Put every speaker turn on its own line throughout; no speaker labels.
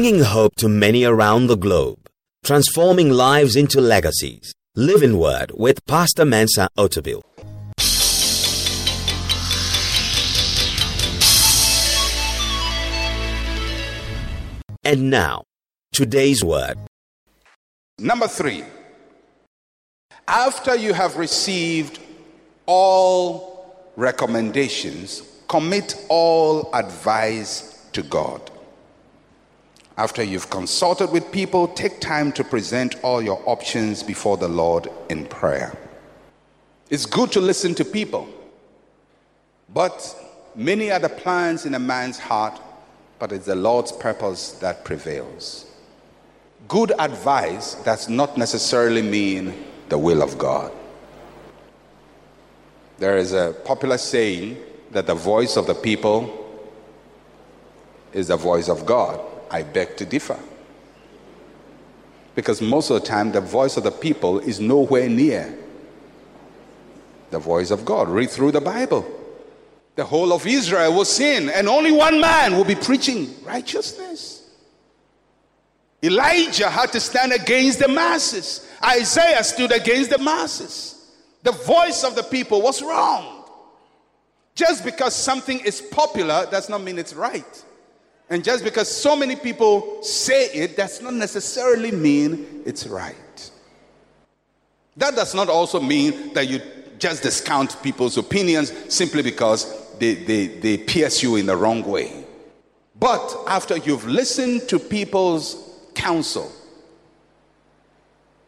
bringing hope to many around the globe, transforming lives into legacies. Living Word with Pastor Mensa Otabil. And now, today's word.
Number three, after you have received all recommendations, commit all advice to God. After you've consulted with people, take time to present all your options before the Lord in prayer. It's good to listen to people, but many are the plans in a man's heart, but it's the Lord's purpose that prevails. Good advice does not necessarily mean the will of God. There is a popular saying that the voice of the people is the voice of God. I beg to differ. Because most of the time, the voice of the people is nowhere near the voice of God. Read through the Bible. The whole of Israel will sin, and only one man will be preaching righteousness. Elijah had to stand against the masses. Isaiah stood against the masses. The voice of the people was wrong. Just because something is popular does not mean it's right. And just because so many people say it does not necessarily mean it's right. That does not also mean that you just discount people's opinions simply because they, they, they pierce you in the wrong way. But after you've listened to people's counsel,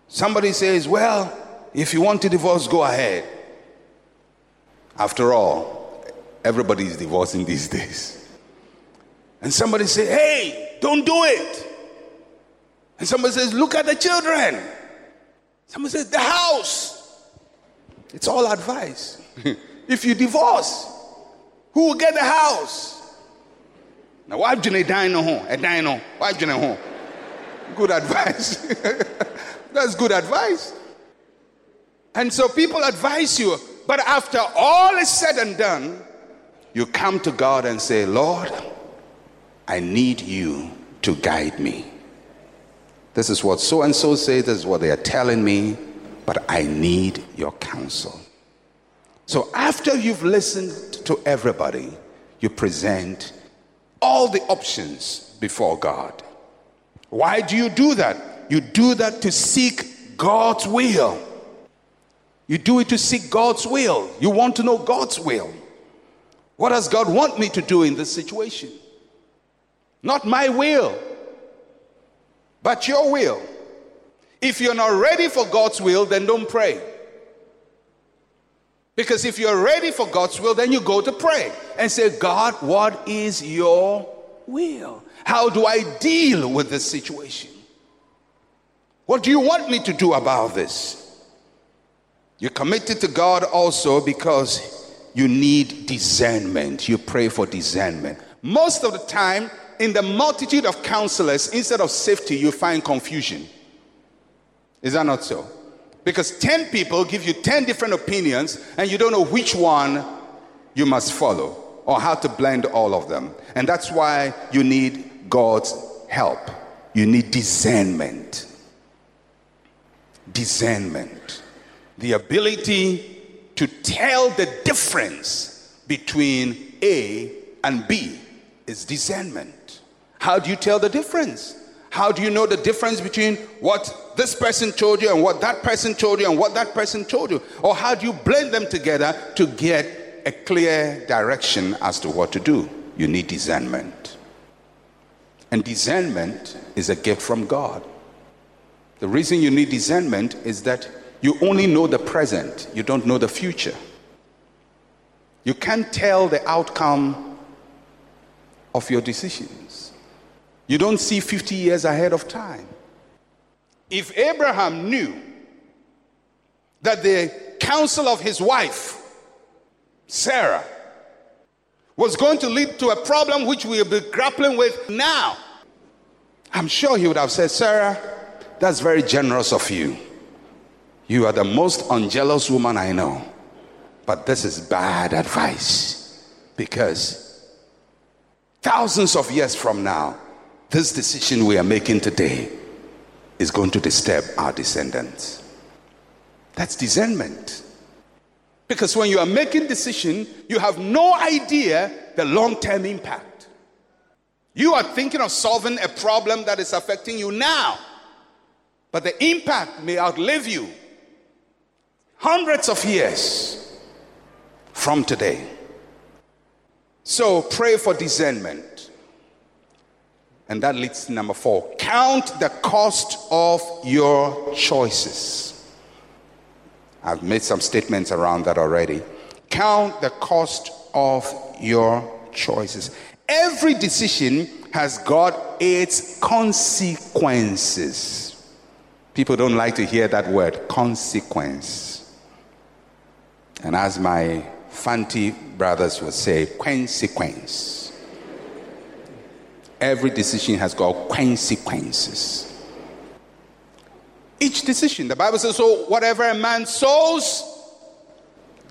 somebody says, Well, if you want to divorce, go ahead. After all, everybody is divorcing these days and somebody say, hey, don't do it. And somebody says, look at the children. Somebody says, the house. It's all advice. if you divorce, who will get the house? Now, why do you dine home? A dino. Why do home? Good advice. That's good advice. And so people advise you, but after all is said and done, you come to God and say, Lord, I need you to guide me. This is what so and so says, this is what they are telling me, but I need your counsel. So after you've listened to everybody, you present all the options before God. Why do you do that? You do that to seek God's will. You do it to seek God's will. You want to know God's will. What does God want me to do in this situation? Not my will, but your will. If you're not ready for God's will, then don't pray. Because if you're ready for God's will, then you go to pray and say, God, what is your will? How do I deal with this situation? What do you want me to do about this? You're committed to God also because you need discernment. You pray for discernment. Most of the time, in the multitude of counselors, instead of safety, you find confusion. Is that not so? Because 10 people give you 10 different opinions, and you don't know which one you must follow or how to blend all of them. And that's why you need God's help. You need discernment. Discernment. The ability to tell the difference between A and B is discernment. How do you tell the difference? How do you know the difference between what this person told you and what that person told you and what that person told you? Or how do you blend them together to get a clear direction as to what to do? You need discernment. And discernment is a gift from God. The reason you need discernment is that you only know the present, you don't know the future. You can't tell the outcome of your decisions. You don't see 50 years ahead of time. If Abraham knew that the counsel of his wife, Sarah, was going to lead to a problem which we'll be grappling with now, I'm sure he would have said, Sarah, that's very generous of you. You are the most unjealous woman I know. But this is bad advice because thousands of years from now, this decision we are making today is going to disturb our descendants. That's discernment. Because when you are making decision, you have no idea the long-term impact. You are thinking of solving a problem that is affecting you now, but the impact may outlive you hundreds of years from today. So pray for discernment. And that leads to number four count the cost of your choices. I've made some statements around that already. Count the cost of your choices. Every decision has got its consequences. People don't like to hear that word, consequence. And as my Fanti brothers would say, consequence. Every decision has got consequences. Each decision, the Bible says, so whatever a man sows,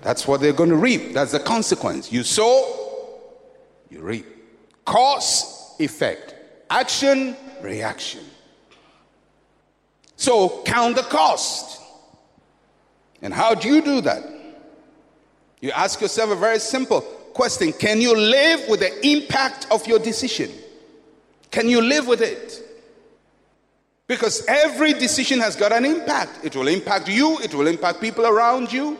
that's what they're going to reap. That's the consequence. You sow, you reap. Cause, effect. Action, reaction. So count the cost. And how do you do that? You ask yourself a very simple question Can you live with the impact of your decision? Can you live with it? Because every decision has got an impact. It will impact you, it will impact people around you,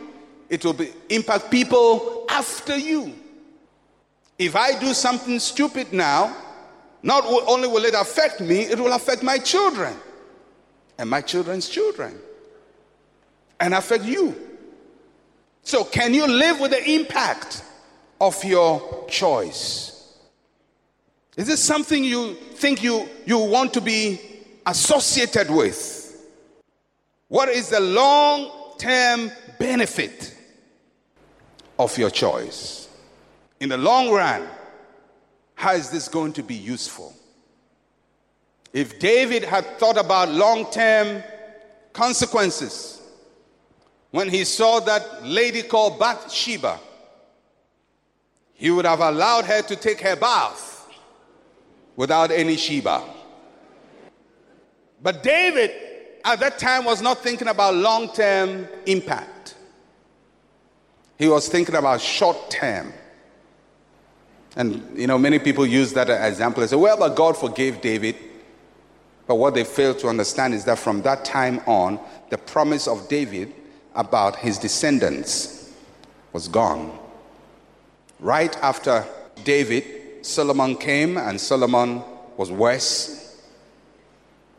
it will be, impact people after you. If I do something stupid now, not only will it affect me, it will affect my children and my children's children and affect you. So, can you live with the impact of your choice? Is this something you think you, you want to be associated with? What is the long term benefit of your choice? In the long run, how is this going to be useful? If David had thought about long term consequences, when he saw that lady called Bathsheba, he would have allowed her to take her bath without any Sheba. But David at that time was not thinking about long term impact, he was thinking about short term. And you know, many people use that as example and say, well, but God forgave David. But what they fail to understand is that from that time on, the promise of David about his descendants was gone. Right after David, Solomon came, and Solomon was worse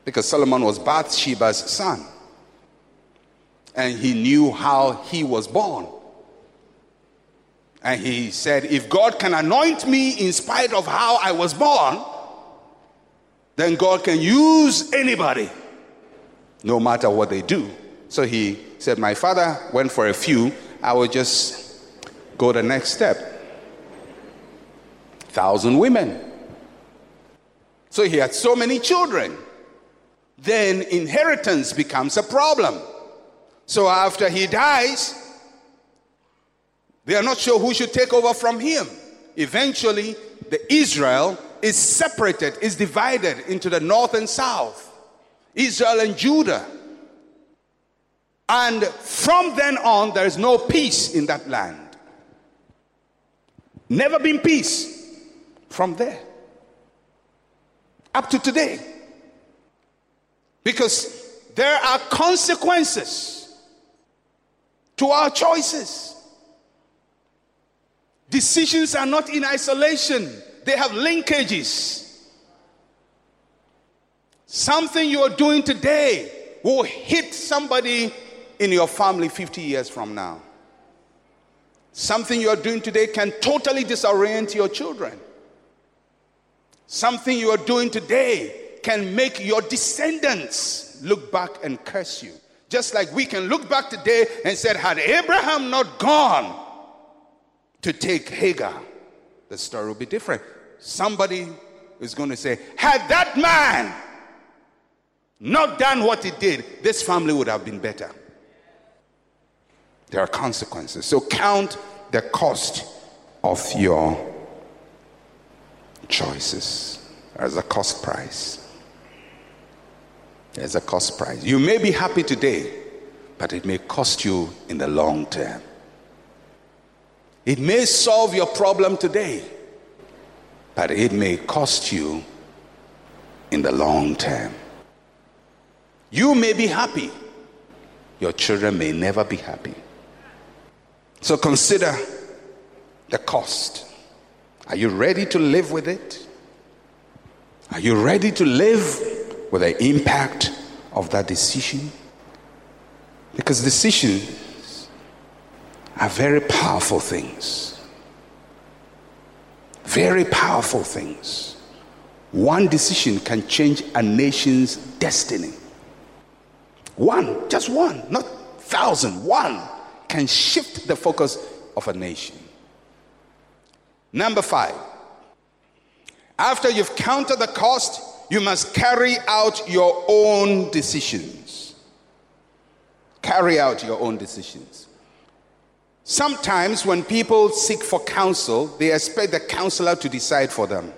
because Solomon was Bathsheba's son. And he knew how he was born. And he said, If God can anoint me in spite of how I was born, then God can use anybody, no matter what they do. So he said, My father went for a few, I will just go the next step. Thousand women. So he had so many children. Then inheritance becomes a problem. So after he dies, they are not sure who should take over from him. Eventually, the Israel is separated, is divided into the north and south. Israel and Judah. And from then on, there is no peace in that land. Never been peace from there up to today. Because there are consequences to our choices. Decisions are not in isolation, they have linkages. Something you are doing today will hit somebody in your family 50 years from now. Something you are doing today can totally disorient your children. Something you are doing today can make your descendants look back and curse you. Just like we can look back today and said, had Abraham not gone to take Hagar, the story will be different. Somebody is going to say, had that man not done what he did, this family would have been better there are consequences. So count the cost of your choices. There's a cost price. There's a cost price. You may be happy today, but it may cost you in the long term. It may solve your problem today, but it may cost you in the long term. You may be happy, your children may never be happy. So consider the cost. Are you ready to live with it? Are you ready to live with the impact of that decision? Because decisions are very powerful things. Very powerful things. One decision can change a nation's destiny. One, just one, not thousand, one can shift the focus of a nation. Number five, after you've counted the cost, you must carry out your own decisions. Carry out your own decisions. Sometimes when people seek for counsel, they expect the counselor to decide for them.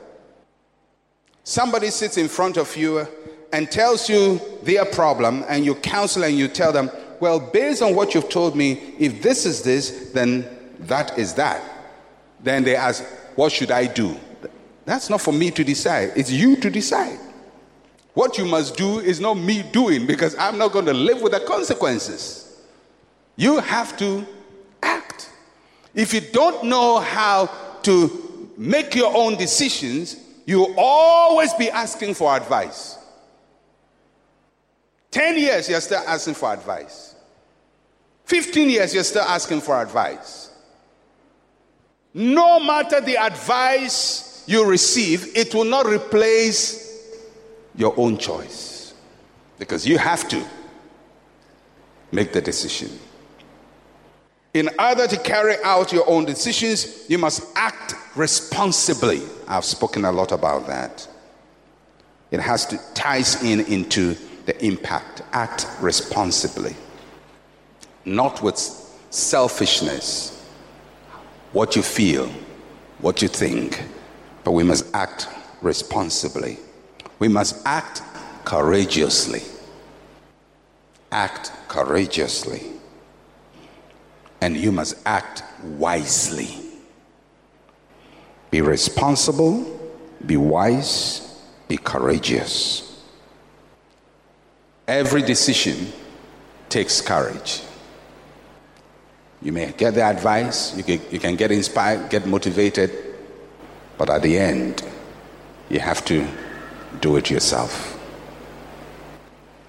Somebody sits in front of you and tells you their problem, and you counsel and you tell them, Well, based on what you've told me, if this is this, then that is that. Then they ask, What should I do? That's not for me to decide, it's you to decide. What you must do is not me doing because I'm not going to live with the consequences. You have to act. If you don't know how to make your own decisions, you'll always be asking for advice. 10 years, you're still asking for advice. 15 years, you're still asking for advice. No matter the advice you receive, it will not replace your own choice because you have to make the decision. In order to carry out your own decisions, you must act responsibly. I've spoken a lot about that. It has to ties in into the impact. Act responsibly, not with selfishness, what you feel, what you think, but we must act responsibly. We must act courageously. Act courageously. And you must act wisely. Be responsible, be wise, be courageous. Every decision takes courage. You may get the advice, you can, you can get inspired, get motivated, but at the end, you have to do it yourself.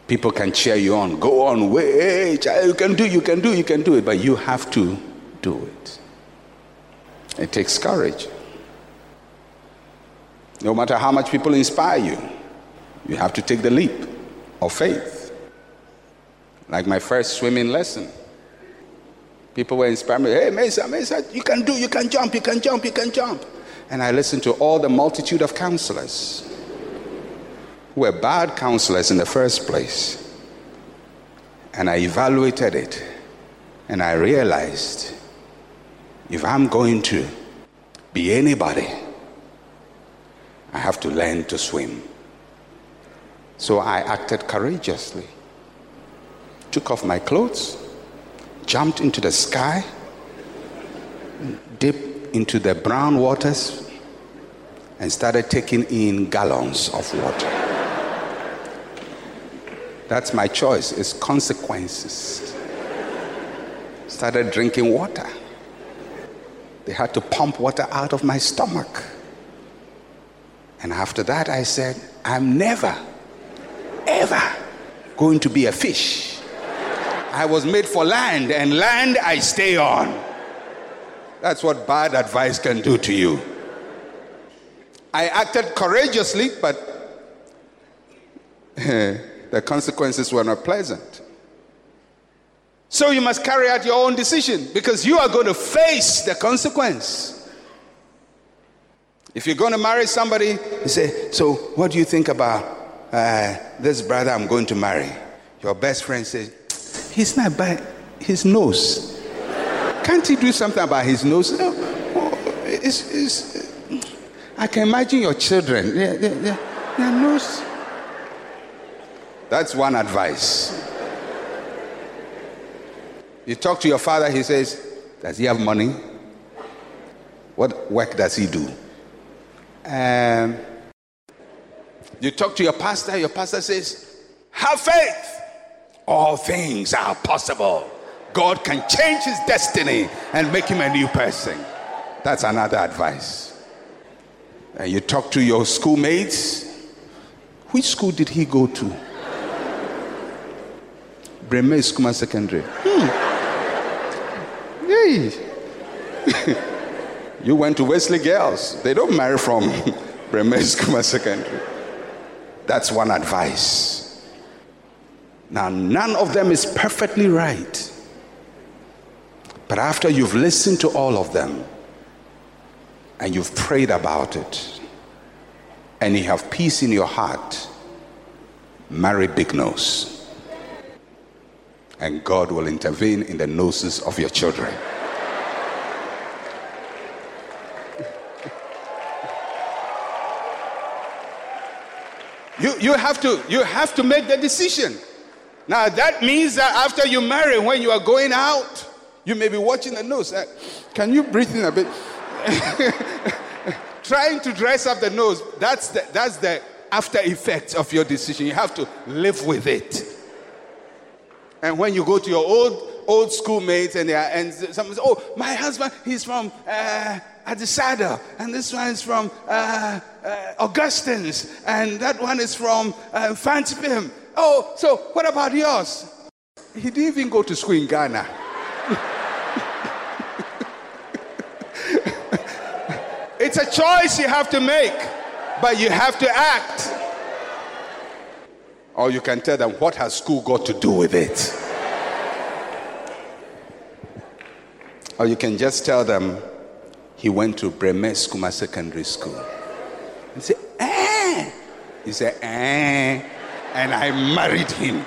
People can cheer you on, go on, wait, you can do, you can do, you can do it, but you have to do it. It takes courage. No matter how much people inspire you, you have to take the leap of faith. Like my first swimming lesson. People were inspiring me, hey, Mesa, Mesa, you can do, you can jump, you can jump, you can jump. And I listened to all the multitude of counselors who were bad counselors in the first place. And I evaluated it and I realized if I'm going to be anybody, I have to learn to swim. So I acted courageously, took off my clothes, jumped into the sky, dipped into the brown waters, and started taking in gallons of water. That's my choice, it's consequences. Started drinking water. They had to pump water out of my stomach. And after that, I said, I'm never, ever going to be a fish. I was made for land, and land I stay on. That's what bad advice can do to you. I acted courageously, but the consequences were not pleasant. So you must carry out your own decision because you are going to face the consequence. If you're going to marry somebody, you say, So, what do you think about uh, this brother I'm going to marry? Your best friend says, He's not by his nose. Can't he do something about his nose? No. It's, it's, I can imagine your children. Their, their, their nose. That's one advice. You talk to your father, he says, Does he have money? What work does he do? Um, you talk to your pastor, your pastor says, Have faith. All things are possible. God can change his destiny and make him a new person. That's another advice. And you talk to your schoolmates. Which school did he go to? Breman School Secondary. Hmm. Yay. you went to Wesley Girls. They don't marry from Breman School Secondary. That's one advice. Now, none of them is perfectly right. But after you've listened to all of them and you've prayed about it and you have peace in your heart, marry big nose. And God will intervene in the noses of your children. You, you, have to, you have to make the decision. Now, that means that after you marry, when you are going out, you may be watching the nose. Uh, can you breathe in a bit? Trying to dress up the nose, that's the, that's the after effects of your decision. You have to live with it. And when you go to your old old schoolmates and they are, and someone says, "Oh, my husband, he's from uh, Adisadel, and this one is from uh, uh, Augustine's, and that one is from uh, Mfantsipim." Oh, so what about yours? He didn't even go to school in Ghana. it's a choice you have to make, but you have to act. Or you can tell them, what has school got to do with it? or you can just tell them, he went to Breman Asikuma Secondary School. And say, eh. He said, eh and I married him.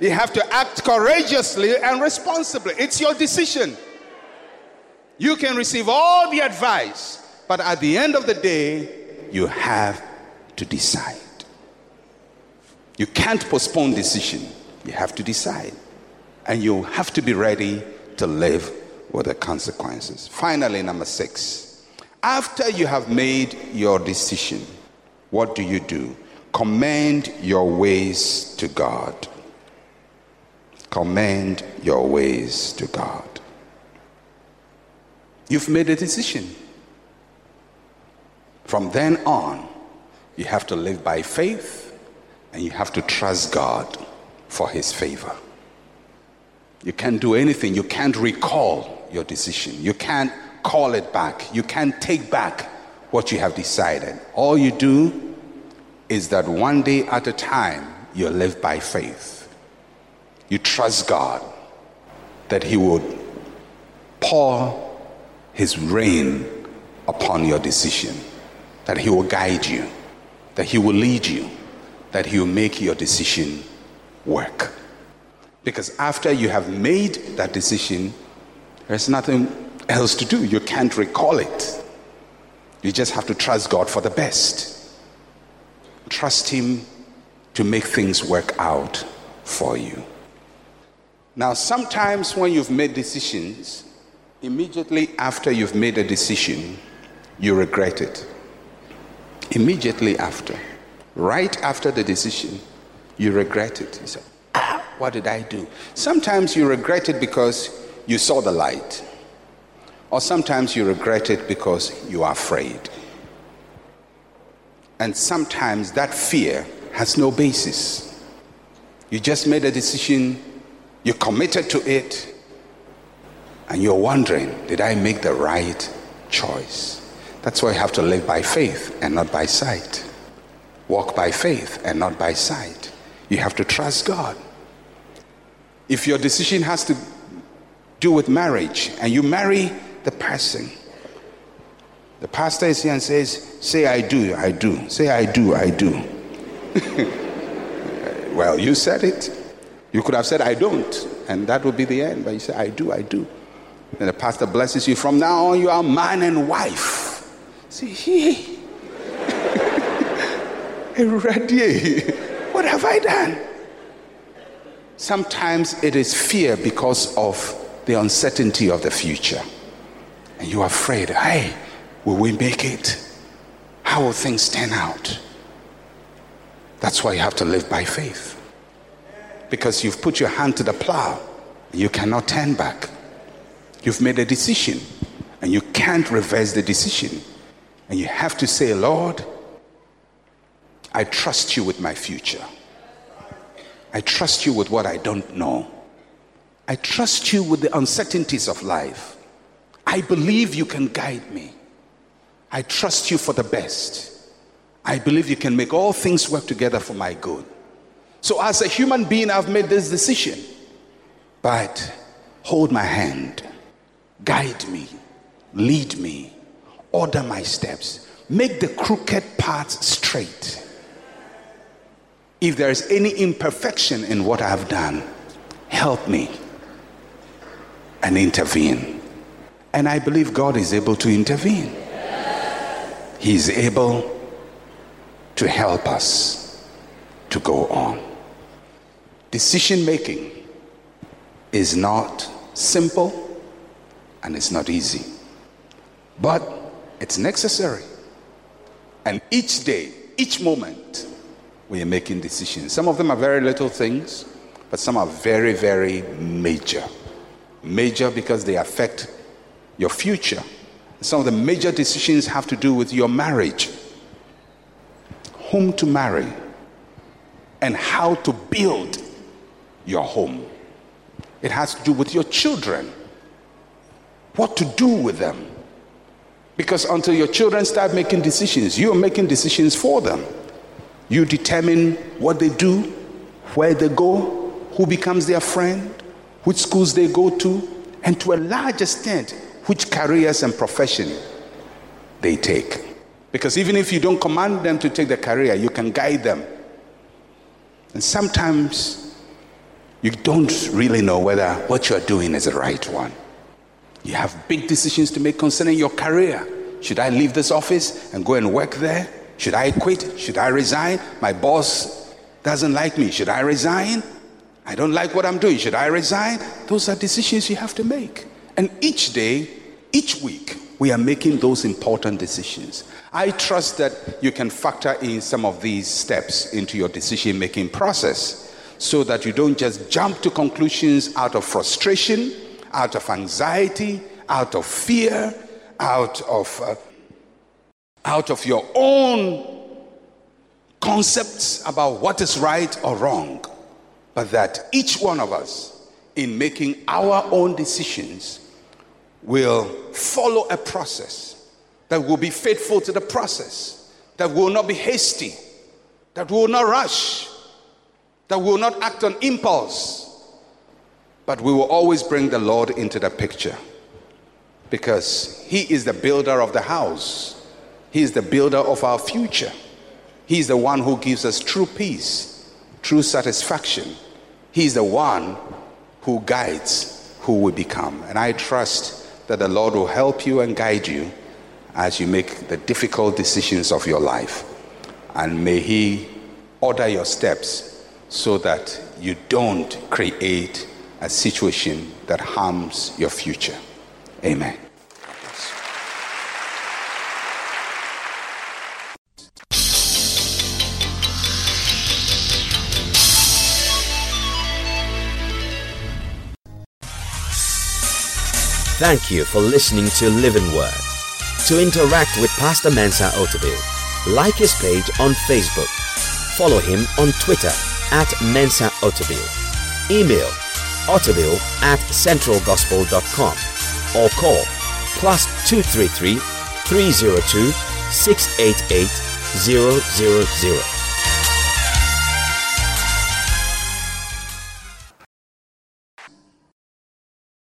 You have to act courageously and responsibly. It's your decision. You can receive all the advice, but at the end of the day, you have to decide. You can't postpone decision. You have to decide. And you have to be ready to live with the consequences. Finally, number six. After you have made your decision, what do you do? Commend your ways to God. Commend your ways to God. You've made a decision. From then on, you have to live by faith and you have to trust God for His favor. You can't do anything, you can't recall your decision, you can't call it back, you can't take back what you have decided. All you do is that one day at a time you live by faith. You trust God that He would pour His rain upon your decision, that He will guide you, that He will lead you, that He will make your decision work. Because after you have made that decision, there's nothing else to do. You can't recall it. You just have to trust God for the best. Trust Him to make things work out for you. Now, sometimes when you've made decisions, immediately after you've made a decision, you regret it. Immediately after, right after the decision, you regret it. You say, ah, what did I do? Sometimes you regret it because you saw the light, or sometimes you regret it because you are afraid. And sometimes that fear has no basis. You just made a decision, you committed to it, and you're wondering, did I make the right choice? That's why you have to live by faith and not by sight. Walk by faith and not by sight. You have to trust God. If your decision has to do with marriage and you marry the person, the pastor is here and says, Say I do, I do. Say I do, I do. well, you said it. You could have said I don't, and that would be the end. But you say I do, I do. And the pastor blesses you. From now on, you are man and wife. See, he. what have I done? Sometimes it is fear because of the uncertainty of the future. And you're afraid, hey, will we make it? How will things turn out? That's why you have to live by faith. Because you've put your hand to the plow, and you cannot turn back. You've made a decision, and you can't reverse the decision. And you have to say, Lord, I trust you with my future. I trust you with what I don't know. I trust you with the uncertainties of life. I believe you can guide me. I trust you for the best. I believe you can make all things work together for my good. So, as a human being, I've made this decision. But hold my hand, guide me, lead me, order my steps, make the crooked paths straight. If there is any imperfection in what I've done, help me and intervene. And I believe God is able to intervene. He's able to help us to go on. Decision making is not simple and it's not easy, but it's necessary. And each day, each moment, we are making decisions. Some of them are very little things, but some are very, very major. Major because they affect your future. Some of the major decisions have to do with your marriage, whom to marry, and how to build your home. It has to do with your children, what to do with them. Because until your children start making decisions, you are making decisions for them. You determine what they do, where they go, who becomes their friend, which schools they go to, and to a large extent, which careers and profession they take. Because even if you don't command them to take the career, you can guide them. And sometimes you don't really know whether what you're doing is the right one. You have big decisions to make concerning your career. Should I leave this office and go and work there? Should I quit? Should I resign? My boss doesn't like me. Should I resign? I don't like what I'm doing. Should I resign? Those are decisions you have to make. And each day, each week, we are making those important decisions. I trust that you can factor in some of these steps into your decision making process so that you don't just jump to conclusions out of frustration, out of anxiety, out of fear, out of, uh, out of your own concepts about what is right or wrong, but that each one of us, in making our own decisions, will follow a process that will be faithful to the process, that will not be hasty, that will not rush, that will not act on impulse, but we will always bring the Lord into the picture because He is the builder of the house, He is the builder of our future. He is the one who gives us true peace, true satisfaction. He is the one who guides who we become. And I trust that the Lord will help you and guide you as you make the difficult decisions of your life. And may He order your steps so that you don't create a situation that harms your future. Amen.
Thank you for listening to Living Word. To interact with Pastor Mensa Otabil, like his page on Facebook. Follow him on Twitter at Mensa Otabil. Email otabil at centralgospel.com or call plus 233 302 688 000.